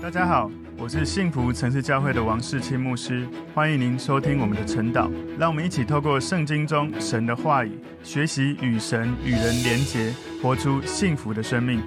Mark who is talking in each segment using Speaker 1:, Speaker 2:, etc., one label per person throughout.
Speaker 1: 大家好，我是幸福城市教会的王世清牧师，欢迎您收听我们的晨祷。让我们一起透过圣经中神的话语，学习与神与人连结，活出幸福的生命。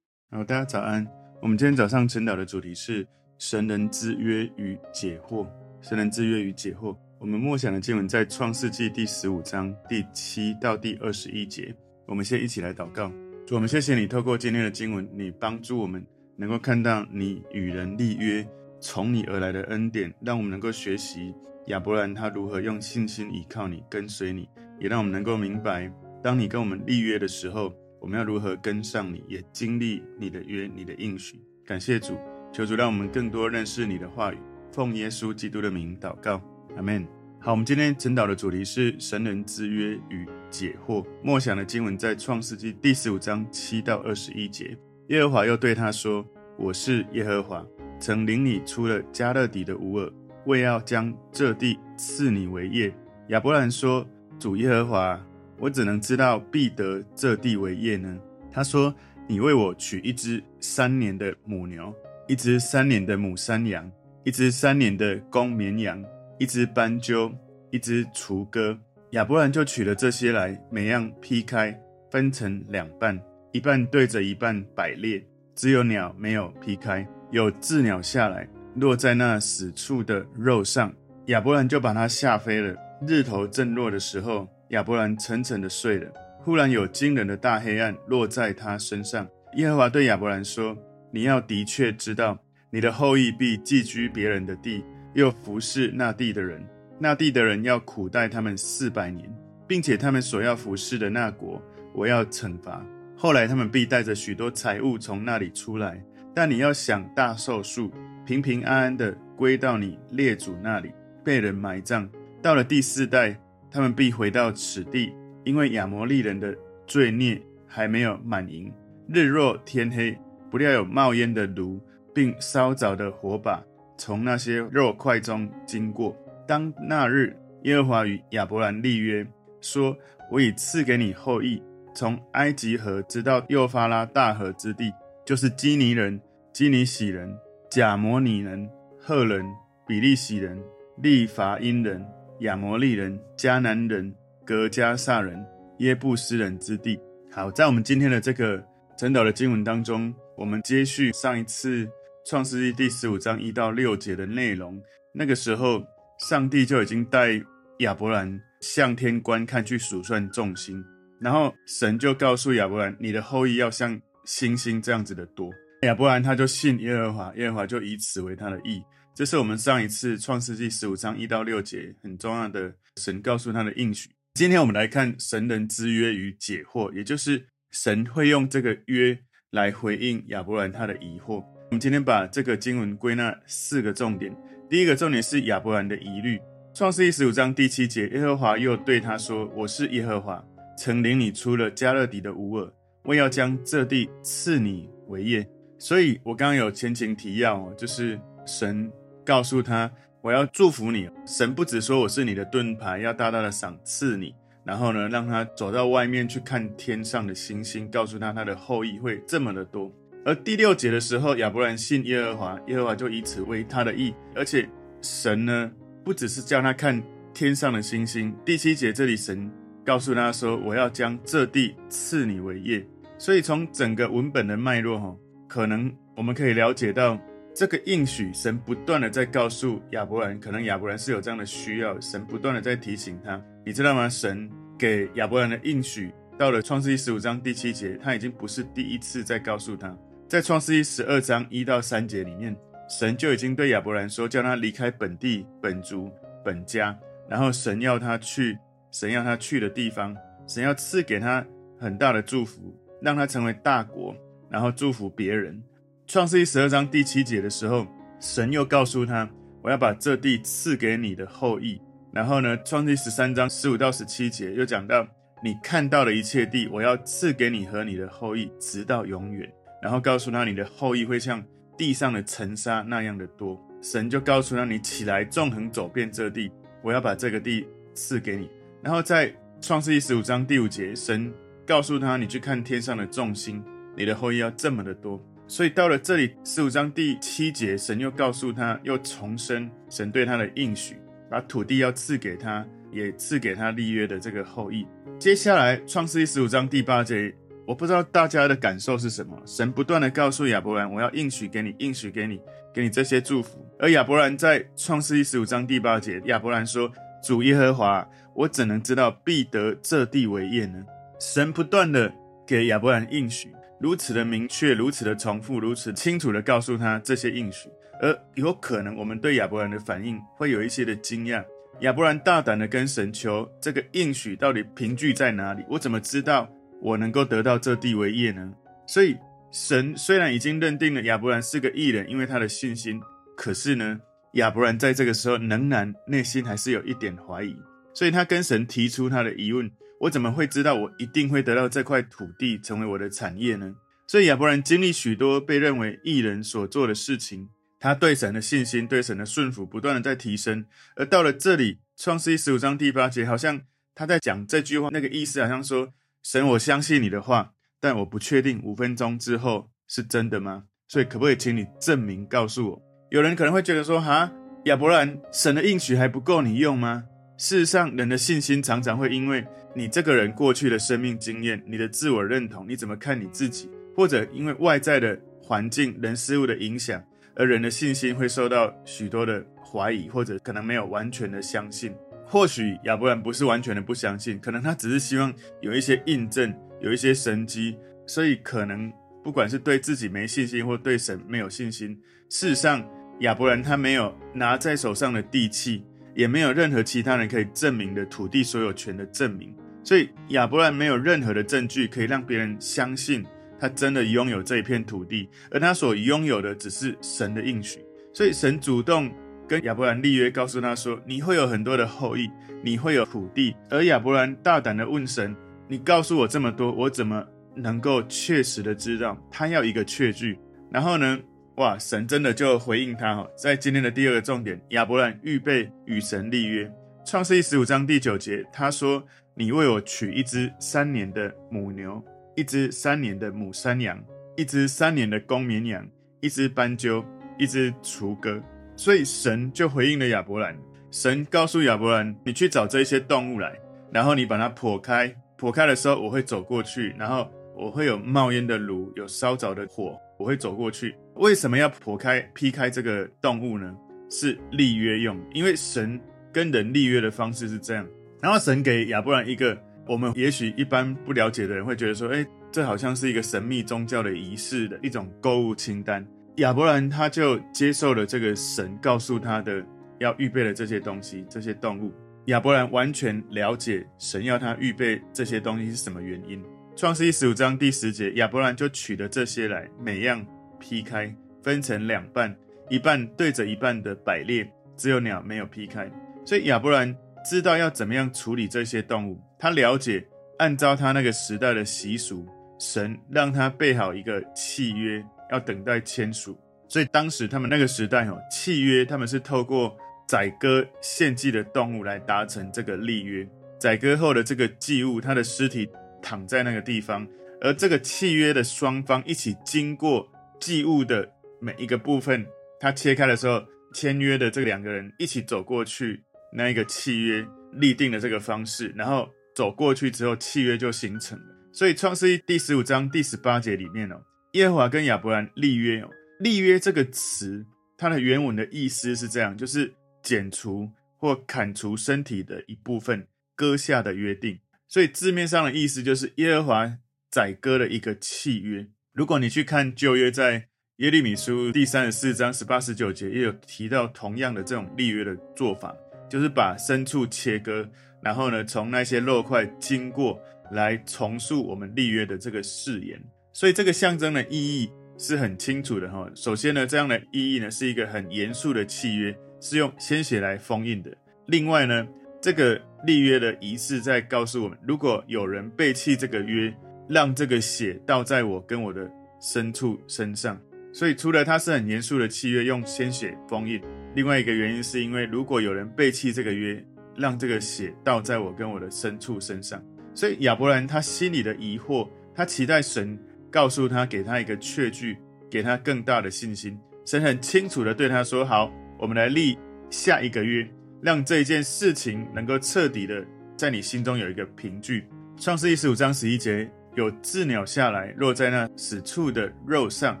Speaker 1: 好，大家早安。我们今天早上晨祷的主题是神人之约与解惑。神人之约与解惑。我们默想的经文在创世纪第十五章第七到第二十一节。我们先一起来祷告。主，我们谢谢你，透过今天的经文，你帮助我们。能够看到你与人立约，从你而来的恩典，让我们能够学习亚伯兰他如何用信心依靠你，跟随你，也让我们能够明白，当你跟我们立约的时候，我们要如何跟上你，也经历你的约，你的应许。感谢主，求主让我们更多认识你的话语。奉耶稣基督的名祷告，阿门。好，我们今天晨祷的主题是神人之约与解惑。默想的经文在创世纪第十五章七到二十一节。耶和华又对他说：“我是耶和华，曾领你出了迦勒底的乌尔，为要将这地赐你为业。”亚伯兰说：“主耶和华，我怎能知道必得这地为业呢？”他说：“你为我取一只三年的母牛，一只三年的母山羊，一只三年的公绵羊，一只斑鸠，一只雏鸽。”亚伯兰就取了这些来，每样劈开，分成两半。一半对着一半摆列，只有鸟没有劈开，有雉鸟下来落在那死处的肉上，亚伯兰就把它吓飞了。日头正落的时候，亚伯兰沉沉的睡了。忽然有惊人的大黑暗落在他身上。耶和华对亚伯兰说：“你要的确知道，你的后裔必寄居别人的地，又服侍那地的人。那地的人要苦待他们四百年，并且他们所要服侍的那国，我要惩罚。”后来他们必带着许多财物从那里出来，但你要享大寿数，平平安安地归到你列祖那里，被人埋葬。到了第四代，他们必回到此地，因为亚摩利人的罪孽还没有满盈。日若天黑，不料有冒烟的炉，并烧着的火把从那些肉块中经过。当那日，耶和华与亚伯兰立约，说：“我已赐给你后裔。”从埃及河直到幼发拉大河之地，就是基尼人、基尼洗人、贾摩尼人、赫人、比利洗人、利伐因人、亚摩利人、迦南人、格迦撒人、耶布斯人之地。好，在我们今天的这个晨岛的经文当中，我们接续上一次创世记第十五章一到六节的内容。那个时候，上帝就已经带亚伯兰向天观看，去数算众星。然后神就告诉亚伯兰：“你的后裔要像星星这样子的多。”亚伯兰他就信耶和华，耶和华就以此为他的意。这是我们上一次创世纪十五章一到六节很重要的神告诉他的应许。今天我们来看神人之约与解惑，也就是神会用这个约来回应亚伯兰他的疑惑。我们今天把这个经文归纳四个重点。第一个重点是亚伯兰的疑虑。创世纪十五章第七节，耶和华又对他说：“我是耶和华。”曾领你出了迦勒底的乌尔，为要将这地赐你为业。所以我刚刚有前情提要哦，就是神告诉他，我要祝福你。神不只说我是你的盾牌，要大大的赏赐你，然后呢，让他走到外面去看天上的星星，告诉他他的后裔会这么的多。而第六节的时候，亚伯兰信耶和华，耶和华就以此为他的义。而且神呢，不只是叫他看天上的星星。第七节这里神。告诉他说：“我要将这地赐你为业。”所以从整个文本的脉络，哈，可能我们可以了解到，这个应许神不断的在告诉亚伯兰，可能亚伯兰是有这样的需要，神不断的在提醒他，你知道吗？神给亚伯兰的应许，到了创世记十五章第七节，他已经不是第一次在告诉他，在创世记十二章一到三节里面，神就已经对亚伯兰说，叫他离开本地、本族、本家，然后神要他去。神要他去的地方，神要赐给他很大的祝福，让他成为大国，然后祝福别人。创世记十二章第七节的时候，神又告诉他：“我要把这地赐给你的后裔。”然后呢，创世记十三章十五到十七节又讲到：“你看到的一切地，我要赐给你和你的后裔，直到永远。”然后告诉他：“你的后裔会像地上的尘沙那样的多。”神就告诉他：“你起来，纵横走遍这地，我要把这个地赐给你。”然后在创世记十五章第五节，神告诉他：“你去看天上的众星，你的后裔要这么的多。”所以到了这里十五章第七节，神又告诉他，又重申神对他的应许，把土地要赐给他，也赐给他立约的这个后裔。接下来创世记十五章第八节，我不知道大家的感受是什么。神不断的告诉亚伯兰，我要应许给你，应许给你，给你这些祝福。而亚伯兰在创世记十五章第八节，亚伯兰说：“主耶和华，我怎能知道必得这地为业呢？”神不断的给亚伯兰应许。如此的明确，如此的重复，如此清楚的告诉他这些应许，而有可能我们对亚伯兰的反应会有一些的惊讶。亚伯兰大胆的跟神求这个应许到底凭据在哪里？我怎么知道我能够得到这地为业呢？所以神虽然已经认定了亚伯兰是个异人，因为他的信心，可是呢，亚伯兰在这个时候仍然内心还是有一点怀疑，所以他跟神提出他的疑问。我怎么会知道我一定会得到这块土地成为我的产业呢？所以亚伯兰经历许多被认为异人所做的事情，他对神的信心、对神的顺服不断的在提升。而到了这里，创世记十五章第八节，好像他在讲这句话，那个意思好像说：神，我相信你的话，但我不确定五分钟之后是真的吗？所以可不可以请你证明告诉我？有人可能会觉得说：哈，亚伯兰，神的应许还不够你用吗？事实上，人的信心常常会因为你这个人过去的生命经验、你的自我认同、你怎么看你自己，或者因为外在的环境、人事物的影响，而人的信心会受到许多的怀疑，或者可能没有完全的相信。或许亚伯兰不是完全的不相信，可能他只是希望有一些印证、有一些神迹，所以可能不管是对自己没信心，或对神没有信心。事实上，亚伯兰他没有拿在手上的地契。也没有任何其他人可以证明的土地所有权的证明，所以亚伯兰没有任何的证据可以让别人相信他真的拥有这一片土地，而他所拥有的只是神的应许。所以神主动跟亚伯兰立约，告诉他说：“你会有很多的后裔，你会有土地。”而亚伯兰大胆的问神：“你告诉我这么多，我怎么能够确实的知道？”他要一个确据。然后呢？哇！神真的就回应他哈，在今天的第二个重点，亚伯兰预备与神立约。创世记十五章第九节，他说：“你为我取一只三年的母牛，一只三年的母山羊，一只三年的公绵羊，一只斑鸠，一只雏鸽。”所以神就回应了亚伯兰。神告诉亚伯兰：“你去找这些动物来，然后你把它剖开，剖开的时候我会走过去，然后我会有冒烟的炉，有烧着的火。”我会走过去。为什么要剖开、劈开这个动物呢？是立约用，因为神跟人立约的方式是这样。然后神给亚伯兰一个，我们也许一般不了解的人会觉得说，诶，这好像是一个神秘宗教的仪式的一种购物清单。亚伯兰他就接受了这个神告诉他的要预备的这些东西、这些动物。亚伯兰完全了解神要他预备这些东西是什么原因。创世记十五章第十节，亚伯兰就取了这些来，每样劈开，分成两半，一半对着一半的摆列，只有鸟没有劈开。所以亚伯兰知道要怎么样处理这些动物，他了解按照他那个时代的习俗，神让他备好一个契约，要等待签署。所以当时他们那个时代哦，契约他们是透过宰割献祭的动物来达成这个立约，宰割后的这个祭物，他的尸体。躺在那个地方，而这个契约的双方一起经过祭物的每一个部分，他切开的时候，签约的这两个人一起走过去，那一个契约立定的这个方式，然后走过去之后，契约就形成了。所以创世记第十五章第十八节里面哦，耶和华跟亚伯兰立约哦，立约这个词，它的原文的意思是这样，就是剪除或砍除身体的一部分，割下的约定。所以字面上的意思就是耶和华宰割的一个契约。如果你去看旧约，在耶利米书第三十四章十八十九节也有提到同样的这种立约的做法，就是把牲畜切割，然后呢，从那些肉块经过来重塑我们立约的这个誓言。所以这个象征的意义是很清楚的哈。首先呢，这样的意义呢是一个很严肃的契约，是用鲜血来封印的。另外呢，这个立约的仪式在告诉我们，如果有人背弃这个约，让这个血倒在我跟我的牲畜身上。所以，除了它是很严肃的契约，用鲜血封印，另外一个原因是因为，如果有人背弃这个约，让这个血倒在我跟我的牲畜身上。所以，亚伯兰他心里的疑惑，他期待神告诉他，给他一个确据，给他更大的信心。神很清楚的对他说：“好，我们来立下一个约，让这一件事情能够彻底的在你心中有一个凭据。”创世记十五章十一节，有鷙鸟下来落在那死处的肉上，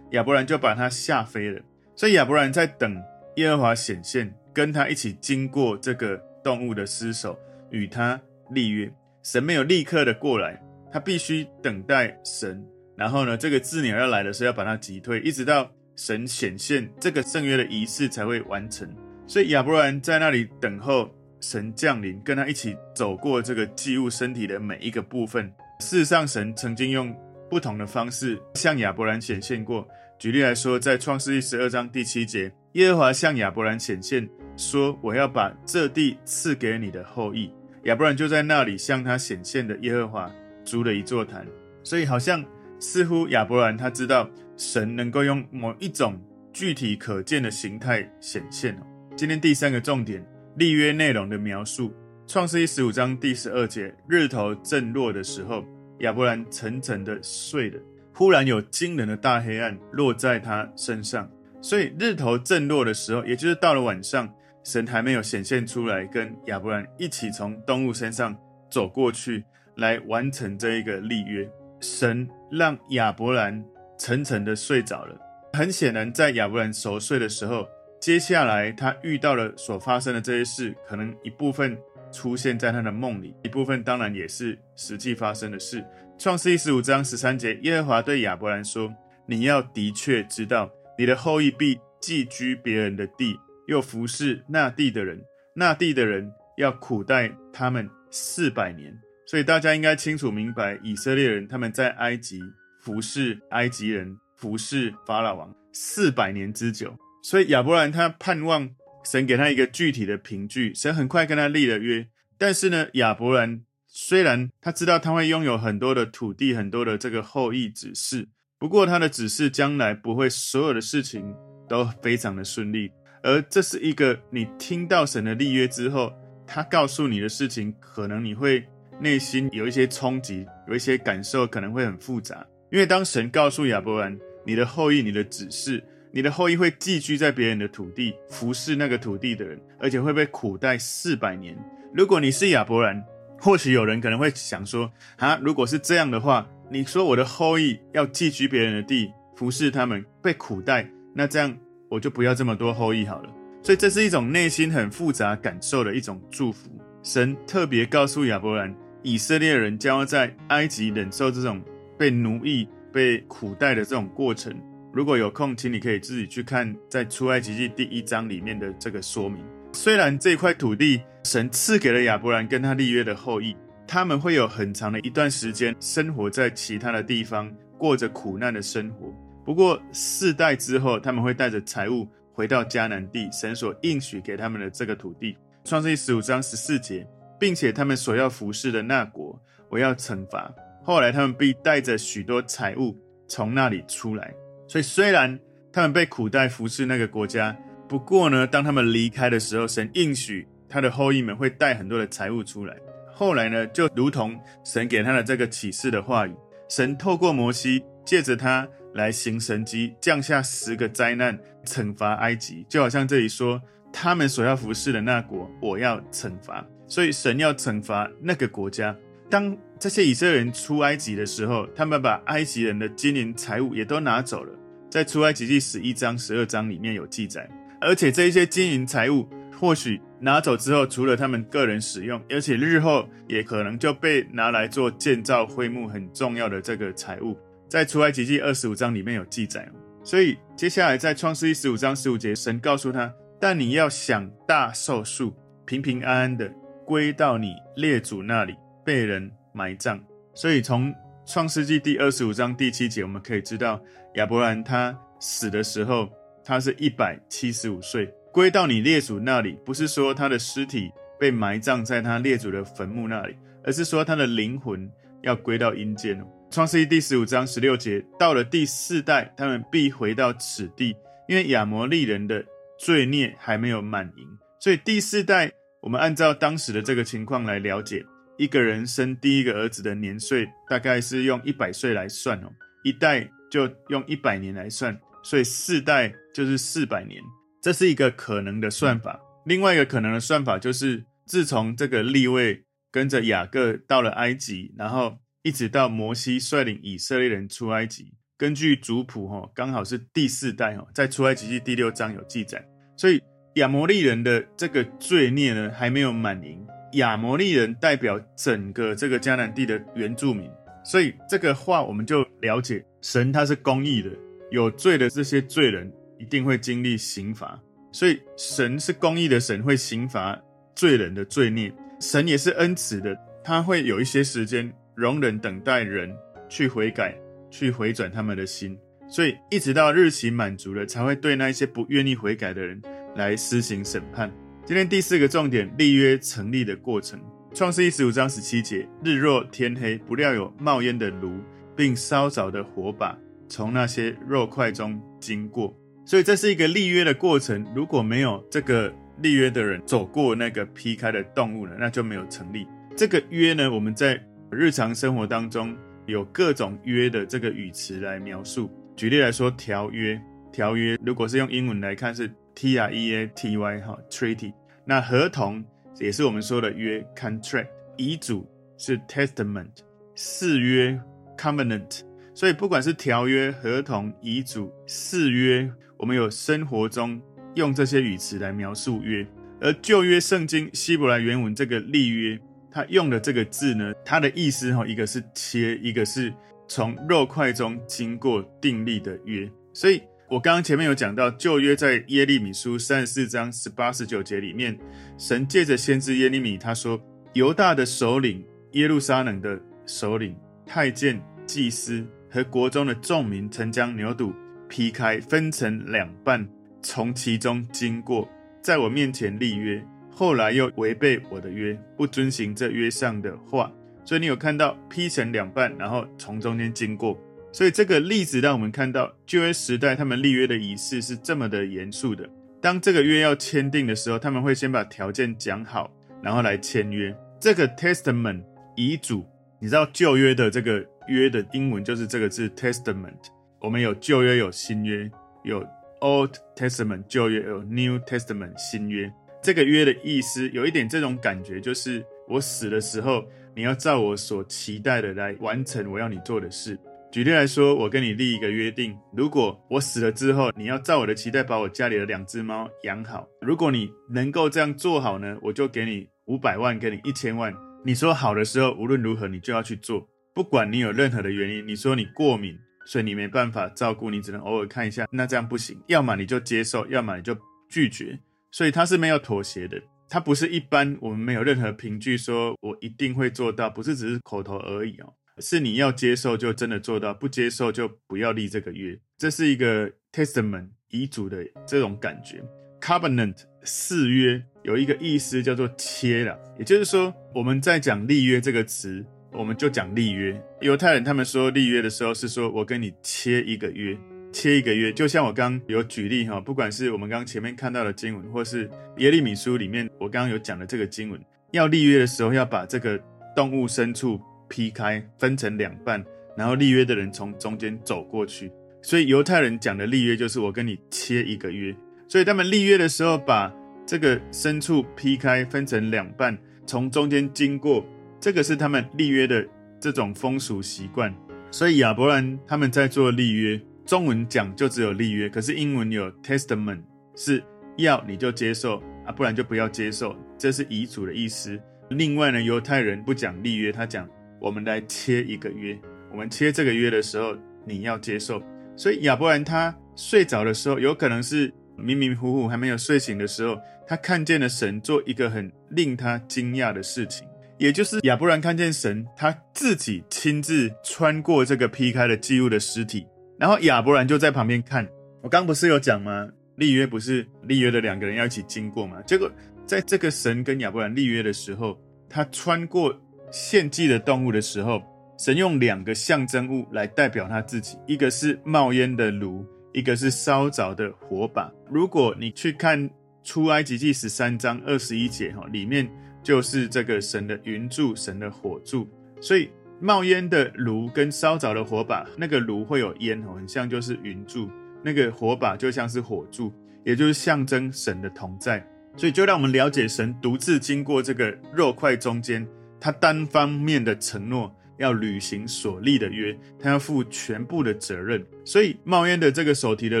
Speaker 1: 亚伯兰就把它吓飞了。所以亚伯兰在等耶和华显现，跟他一起经过这个动物的尸首，与他立约。神没有立刻的过来，他必须等待神。然后呢，这个鷙鸟要来的时候，要把它击退，一直到神显现，这个圣约的仪式才会完成。所以亚伯兰在那里等候。神降临，跟他一起走过这个祭物身体的每一个部分。事实上，神曾经用不同的方式向亚伯兰显现过。举例来说，在创世记十二章第七节，耶和华向亚伯兰显现，说：“我要把这地赐给你的后裔。”亚伯兰就在那里向他显现的耶和华筑了一座坛。所以，好像似乎亚伯兰他知道神能够用某一种具体可见的形态显现哦。今天第三个重点。立约内容的描述，创世记十五章第十二节，日头正落的时候，亚伯兰沉沉的睡了。忽然有惊人的大黑暗落在他身上。所以日头正落的时候，也就是到了晚上，神还没有显现出来，跟亚伯兰一起从动物身上走过去，来完成这一个立约。神让亚伯兰沉沉的睡着了。很显然，在亚伯兰熟睡的时候。接下来，他遇到了所发生的这些事，可能一部分出现在他的梦里，一部分当然也是实际发生的事。创世记十五章十三节，耶和华对亚伯兰说：“你要的确知道，你的后裔必寄居别人的地，又服侍那地的人，那地的人要苦待他们四百年。”所以大家应该清楚明白，以色列人他们在埃及服侍埃及人，服侍法老王四百年之久。所以亚伯兰他盼望神给他一个具体的凭据，神很快跟他立了约。但是呢，亚伯兰虽然他知道他会拥有很多的土地、很多的这个后裔子嗣，不过他的指示将来不会所有的事情都非常的顺利。而这是一个你听到神的立约之后，他告诉你的事情，可能你会内心有一些冲击，有一些感受，可能会很复杂。因为当神告诉亚伯兰，你的后裔、你的子嗣。你的后裔会寄居在别人的土地，服侍那个土地的人，而且会被苦待四百年。如果你是亚伯兰，或许有人可能会想说：啊，如果是这样的话，你说我的后裔要寄居别人的地，服侍他们，被苦待，那这样我就不要这么多后裔好了。所以这是一种内心很复杂感受的一种祝福。神特别告诉亚伯兰，以色列人将要在埃及忍受这种被奴役、被苦待的这种过程。如果有空，请你可以自己去看在出埃及记第一章里面的这个说明。虽然这块土地神赐给了亚伯兰跟他立约的后裔，他们会有很长的一段时间生活在其他的地方，过着苦难的生活。不过四代之后，他们会带着财物回到迦南地，神所应许给他们的这个土地。创世记十五章十四节，并且他们所要服侍的那国，我要惩罚。后来他们必带着许多财物从那里出来。所以，虽然他们被苦待服侍那个国家，不过呢，当他们离开的时候，神应许他的后裔们会带很多的财物出来。后来呢，就如同神给他的这个启示的话语，神透过摩西借着他来行神迹，降下十个灾难，惩罚埃及。就好像这里说，他们所要服侍的那国，我要惩罚。所以，神要惩罚那个国家。当这些以色列人出埃及的时候，他们把埃及人的金银财物也都拿走了。在出埃及记十一章、十二章里面有记载，而且这一些金银财物或许拿走之后，除了他们个人使用，而且日后也可能就被拿来做建造会幕很重要的这个财物，在出埃及记二十五章里面有记载。所以接下来在创世记十五章十五节，神告诉他：但你要享大寿数，平平安安的归到你列祖那里，被人埋葬。所以从创世纪第二十五章第七节，我们可以知道亚伯兰他死的时候，他是一百七十五岁，归到你列祖那里，不是说他的尸体被埋葬在他列祖的坟墓那里，而是说他的灵魂要归到阴间。创世纪第十五章十六节，到了第四代，他们必回到此地，因为亚摩利人的罪孽还没有满盈，所以第四代，我们按照当时的这个情况来了解。一个人生第一个儿子的年岁，大概是用一百岁来算哦。一代就用一百年来算，所以四代就是四百年，这是一个可能的算法。另外一个可能的算法就是，自从这个利未跟着雅各到了埃及，然后一直到摩西率领以色列人出埃及，根据族谱哈，刚好是第四代哈，在出埃及记第六章有记载，所以亚摩利人的这个罪孽呢还没有满盈。亚摩利人代表整个这个迦南地的原住民，所以这个话我们就了解，神他是公义的，有罪的这些罪人一定会经历刑罚。所以神是公义的神，会刑罚罪人的罪孽。神也是恩慈的，他会有一些时间容忍等待人去悔改，去回转他们的心。所以一直到日期满足了，才会对那些不愿意悔改的人来施行审判。今天第四个重点，立约成立的过程。创世一十五章十七节：日若天黑，不料有冒烟的炉，并烧着的火把从那些肉块中经过。所以这是一个立约的过程。如果没有这个立约的人走过那个劈开的动物呢，那就没有成立。这个约呢，我们在日常生活当中有各种约的这个语词来描述。举例来说，条约，条约如果是用英文来看是 T R E A T Y 哈，treaty。那合同也是我们说的约 contract。遗嘱是 testament。誓约 covenant。所以不管是条约、合同、遗嘱、誓约，我们有生活中用这些语词来描述约。而旧约圣经希伯来原文这个立约，它用的这个字呢，它的意思哈，一个是切，一个是从肉块中经过订立的约。所以我刚刚前面有讲到，旧约在耶利米书三十四章十八、十九节里面，神借着先知耶利米他说，犹大的首领、耶路撒冷的首领、太监、祭司。和国中的众民曾将牛犊劈开，分成两半，从其中经过，在我面前立约。后来又违背我的约，不遵行这约上的话。所以你有看到劈成两半，然后从中间经过。所以这个例子让我们看到旧约时代他们立约的仪式是这么的严肃的。当这个约要签订的时候，他们会先把条件讲好，然后来签约。这个 testament 遗嘱，你知道旧约的这个。约的英文就是这个字 testament。我们有旧约，有新约，有 Old Testament 旧约，有 New Testament 新约。这个约的意思有一点这种感觉，就是我死的时候，你要照我所期待的来完成我要你做的事。举例来说，我跟你立一个约定，如果我死了之后，你要照我的期待把我家里的两只猫养好。如果你能够这样做好呢，我就给你五百万，给你一千万。你说好的时候，无论如何你就要去做。不管你有任何的原因，你说你过敏，所以你没办法照顾，你只能偶尔看一下，那这样不行。要么你就接受，要么你就拒绝。所以他是没有妥协的，他不是一般我们没有任何凭据说我一定会做到，不是只是口头而已哦，是你要接受就真的做到，不接受就不要立这个约。这是一个 testament 遗嘱的这种感觉，covenant 誓约有一个意思叫做切了，也就是说我们在讲立约这个词。我们就讲立约。犹太人他们说立约的时候是说，我跟你切一个约，切一个约。就像我刚刚有举例哈，不管是我们刚刚前面看到的经文，或是耶利米书里面我刚刚有讲的这个经文，要立约的时候要把这个动物牲畜劈开，分成两半，然后立约的人从中间走过去。所以犹太人讲的立约就是我跟你切一个约。所以他们立约的时候把这个牲畜劈开，分成两半，从中间经过。这个是他们立约的这种风俗习惯，所以亚伯兰他们在做立约，中文讲就只有立约，可是英文有 testament，是要你就接受啊，不然就不要接受，这是遗嘱的意思。另外呢，犹太人不讲立约，他讲我们来切一个约，我们切这个约的时候你要接受。所以亚伯兰他睡着的时候，有可能是迷迷糊糊还没有睡醒的时候，他看见了神做一个很令他惊讶的事情。也就是亚伯兰看见神，他自己亲自穿过这个劈开了祭物的尸体，然后亚伯兰就在旁边看。我刚不是有讲吗？立约不是立约的两个人要一起经过吗？结果在这个神跟亚伯兰立约的时候，他穿过献祭的动物的时候，神用两个象征物来代表他自己，一个是冒烟的炉，一个是烧着的火把。如果你去看出埃及记十三章二十一节哈，里面。就是这个神的云柱，神的火柱，所以冒烟的炉跟烧着的火把，那个炉会有烟哦，很像就是云柱；那个火把就像是火柱，也就是象征神的同在。所以就让我们了解神独自经过这个肉块中间，他单方面的承诺要履行所立的约，他要负全部的责任。所以冒烟的这个手提的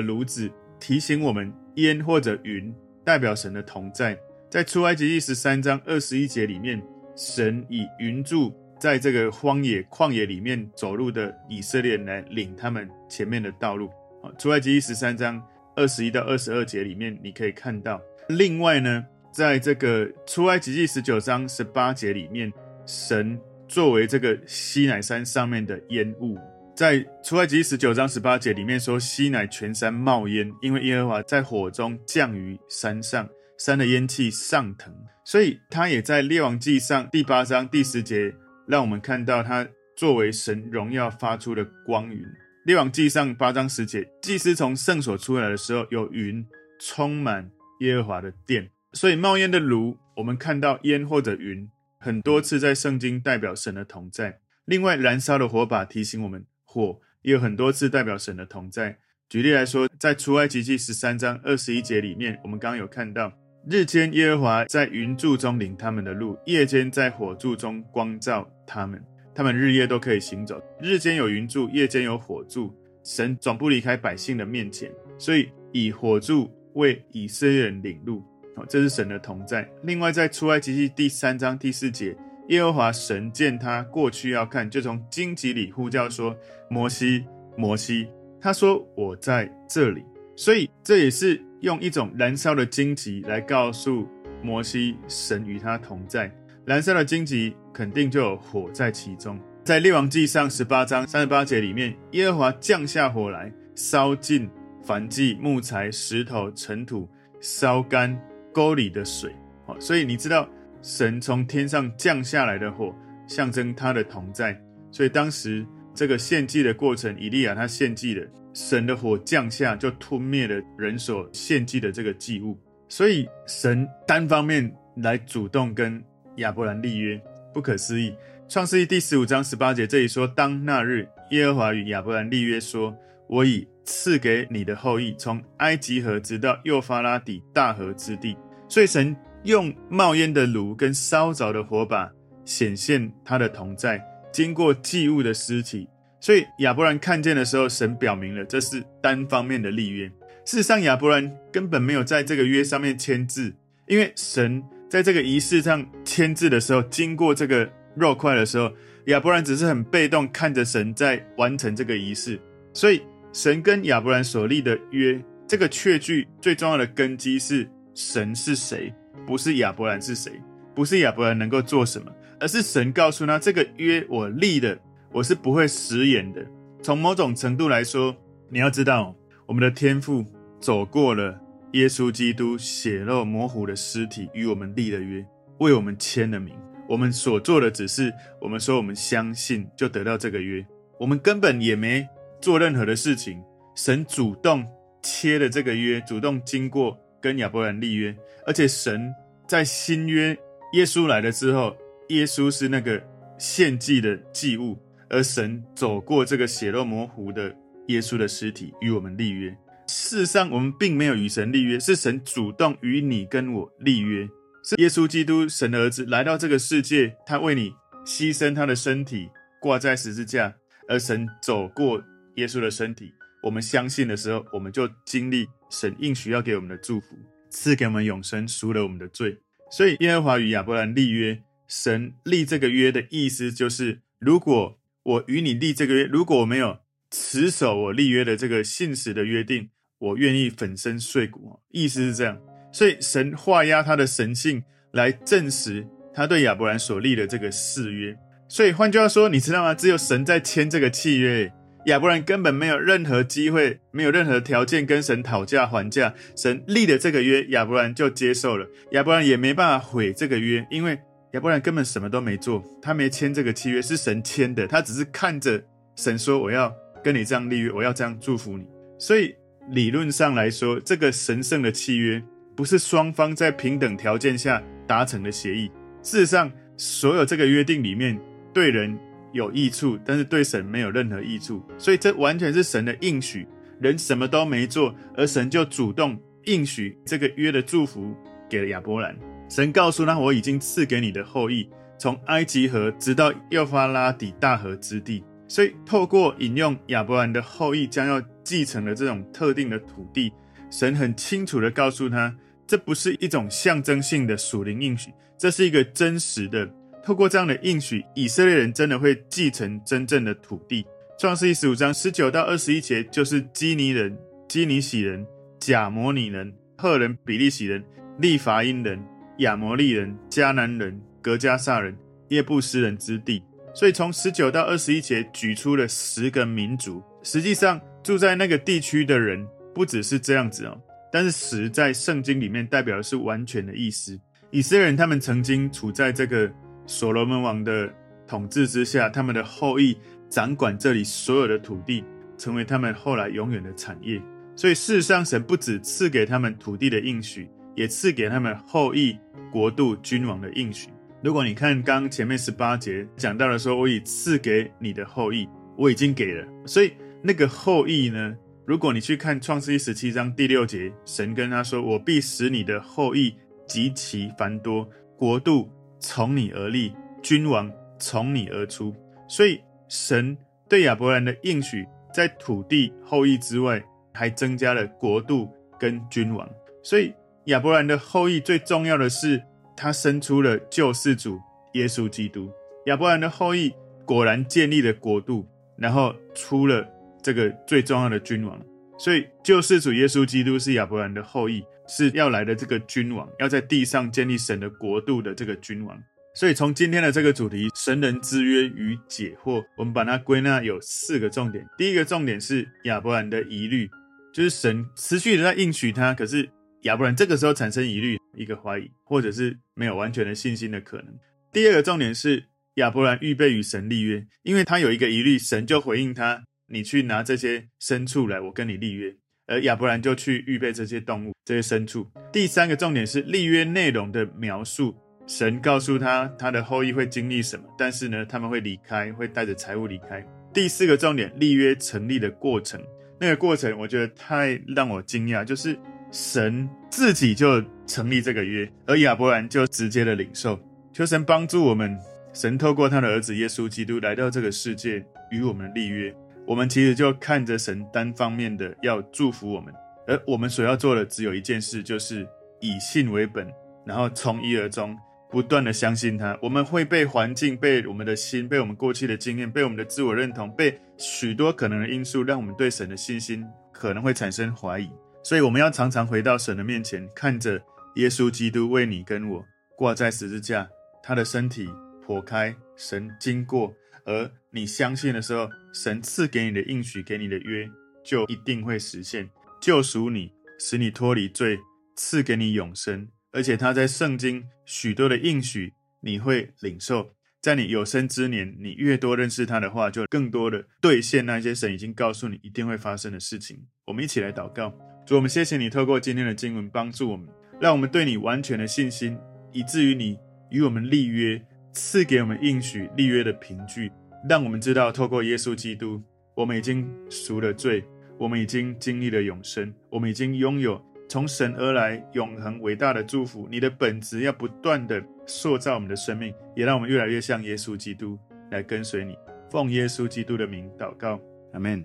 Speaker 1: 炉子提醒我们，烟或者云代表神的同在。在出埃及记十三章二十一节里面，神以云柱。在这个荒野旷野里面走路的以色列人来领他们前面的道路。啊，出埃及记十三章二十一到二十二节里面，你可以看到。另外呢，在这个出埃及记十九章十八节里面，神作为这个西乃山上面的烟雾，在出埃及记十九章十八节里面说，西乃全山冒烟，因为耶和华在火中降于山上，山的烟气上腾。所以他也在列王记上第八章第十节。让我们看到他作为神荣耀发出的光云。列王记上八章十节，祭司从圣所出来的时候，有云充满耶和华的殿。所以冒烟的炉，我们看到烟或者云很多次在圣经代表神的同在。另外，燃烧的火把提醒我们，火也有很多次代表神的同在。举例来说，在出埃及记十三章二十一节里面，我们刚刚有看到。日间耶和华在云柱中领他们的路，夜间在火柱中光照他们，他们日夜都可以行走。日间有云柱，夜间有火柱，神总不离开百姓的面前，所以以火柱为以色列人领路。这是神的同在。另外，在出埃及记第三章第四节，耶和华神见他过去要看，就从荆棘里呼叫说：“摩西，摩西。”他说：“我在这里。”所以这也是。用一种燃烧的荆棘来告诉摩西，神与他同在。燃烧的荆棘肯定就有火在其中。在列王记上十八章三十八节里面，耶和华降下火来，烧尽凡祭、木材、石头、尘土，烧干沟里的水。哦，所以你知道，神从天上降下来的火，象征他的同在。所以当时这个献祭的过程，以利亚他献祭的。神的火降下，就吞灭了人所献祭的这个祭物，所以神单方面来主动跟亚伯兰立约，不可思议。创世记第十五章十八节这里说：“当那日，耶和华与亚伯兰立约说，我以赐给你的后裔，从埃及河直到幼发拉底大河之地。”所以神用冒烟的炉跟烧着的火把显现他的同在，经过祭物的尸体。所以亚伯兰看见的时候，神表明了这是单方面的立约。事实上，亚伯兰根本没有在这个约上面签字，因为神在这个仪式上签字的时候，经过这个肉块的时候，亚伯兰只是很被动看着神在完成这个仪式。所以，神跟亚伯兰所立的约，这个确据最重要的根基是神是谁，不是亚伯兰是谁，不是亚伯兰能够做什么，而是神告诉他这个约我立的。我是不会食言的。从某种程度来说，你要知道，我们的天父走过了耶稣基督血肉模糊的尸体，与我们立了约，为我们签了名。我们所做的只是，我们说我们相信，就得到这个约。我们根本也没做任何的事情，神主动切了这个约，主动经过跟亚伯兰立约，而且神在新约耶稣来了之后，耶稣是那个献祭的祭物。而神走过这个血肉模糊的耶稣的尸体，与我们立约。事实上，我们并没有与神立约，是神主动与你跟我立约。是耶稣基督，神的儿子来到这个世界，他为你牺牲他的身体，挂在十字架。而神走过耶稣的身体，我们相信的时候，我们就经历神应许要给我们的祝福，赐给我们永生，赎了我们的罪。所以，耶和华与亚伯兰立约，神立这个约的意思就是，如果我与你立这个约，如果我没有持守我立约的这个信实的约定，我愿意粉身碎骨。意思是这样，所以神画压他的神性来证实他对亚伯兰所立的这个誓约。所以换句话说，你知道吗？只有神在签这个契约，亚伯兰根本没有任何机会，没有任何条件跟神讨价还价。神立的这个约，亚伯兰就接受了，亚伯兰也没办法毁这个约，因为。亚伯兰根本什么都没做，他没签这个契约，是神签的。他只是看着神说：“我要跟你这样立约，我要这样祝福你。”所以理论上来说，这个神圣的契约不是双方在平等条件下达成的协议。事实上，所有这个约定里面，对人有益处，但是对神没有任何益处。所以这完全是神的应许，人什么都没做，而神就主动应许这个约的祝福给了亚伯兰。神告诉他：“我已经赐给你的后裔，从埃及河直到幼发拉底大河之地。”所以透过引用亚伯兰的后裔将要继承的这种特定的土地，神很清楚地告诉他，这不是一种象征性的属灵应许，这是一个真实的。透过这样的应许，以色列人真的会继承真正的土地。创世记十五章十九到二十一节，就是基尼人、基尼洗人、甲摩尼人、赫人、比利洗人、利乏音人、亚摩利人、迦南人、格迦撒人、耶布斯人之地。所以从十九到二十一节举出了十个民族。实际上住在那个地区的人不只是这样子哦，但是十在圣经里面代表的是完全的意思。以色列人他们曾经处在这个。所罗门王的统治之下，他们的后裔掌管这里所有的土地，成为他们后来永远的产业。所以，事实上，神不止赐给他们土地的应许，也赐给他们后裔、国度、君王的应许。如果你看刚前面十八节讲到的说，我已赐给你的后裔，我已经给了。所以，那个后裔呢？如果你去看创世记十七章第六节，神跟他说：“我必使你的后裔极其繁多，国度。”从你而立，君王从你而出。所以，神对亚伯兰的应许，在土地后裔之外，还增加了国度跟君王。所以，亚伯兰的后裔最重要的是，他生出了救世主耶稣基督。亚伯兰的后裔果然建立了国度，然后出了这个最重要的君王。所以，救世主耶稣基督是亚伯兰的后裔。是要来的这个君王，要在地上建立神的国度的这个君王。所以从今天的这个主题“神人之约与解惑”，我们把它归纳有四个重点。第一个重点是亚伯兰的疑虑，就是神持续的在应许他，可是亚伯兰这个时候产生疑虑，一个怀疑，或者是没有完全的信心的可能。第二个重点是亚伯兰预备与神立约，因为他有一个疑虑，神就回应他：“你去拿这些牲畜来，我跟你立约。”而亚伯兰就去预备这些动物、这些牲畜。第三个重点是立约内容的描述。神告诉他，他的后裔会经历什么，但是呢，他们会离开，会带着财物离开。第四个重点，立约成立的过程。那个过程，我觉得太让我惊讶，就是神自己就成立这个约，而亚伯兰就直接的领受。求神帮助我们，神透过他的儿子耶稣基督来到这个世界，与我们立约。我们其实就看着神单方面的要祝福我们，而我们所要做的只有一件事，就是以信为本，然后从一而终，不断的相信他。我们会被环境、被我们的心、被我们过去的经验、被我们的自我认同、被许多可能的因素，让我们对神的信心可能会产生怀疑。所以我们要常常回到神的面前，看着耶稣基督为你跟我挂在十字架，他的身体剖开，神经过。而你相信的时候，神赐给你的应许，给你的约，就一定会实现，救赎你，使你脱离罪，赐给你永生。而且他在圣经许多的应许，你会领受。在你有生之年，你越多认识他的话，就更多的兑现那些神已经告诉你一定会发生的事情。我们一起来祷告，主，我们谢谢你透过今天的经文帮助我们，让我们对你完全的信心，以至于你与我们立约。赐给我们应许立约的凭据，让我们知道，透过耶稣基督，我们已经赎了罪，我们已经经历了永生，我们已经拥有从神而来永恒伟大的祝福。你的本质要不断的塑造我们的生命，也让我们越来越像耶稣基督来跟随你。奉耶稣基督的名祷告，阿
Speaker 2: 门。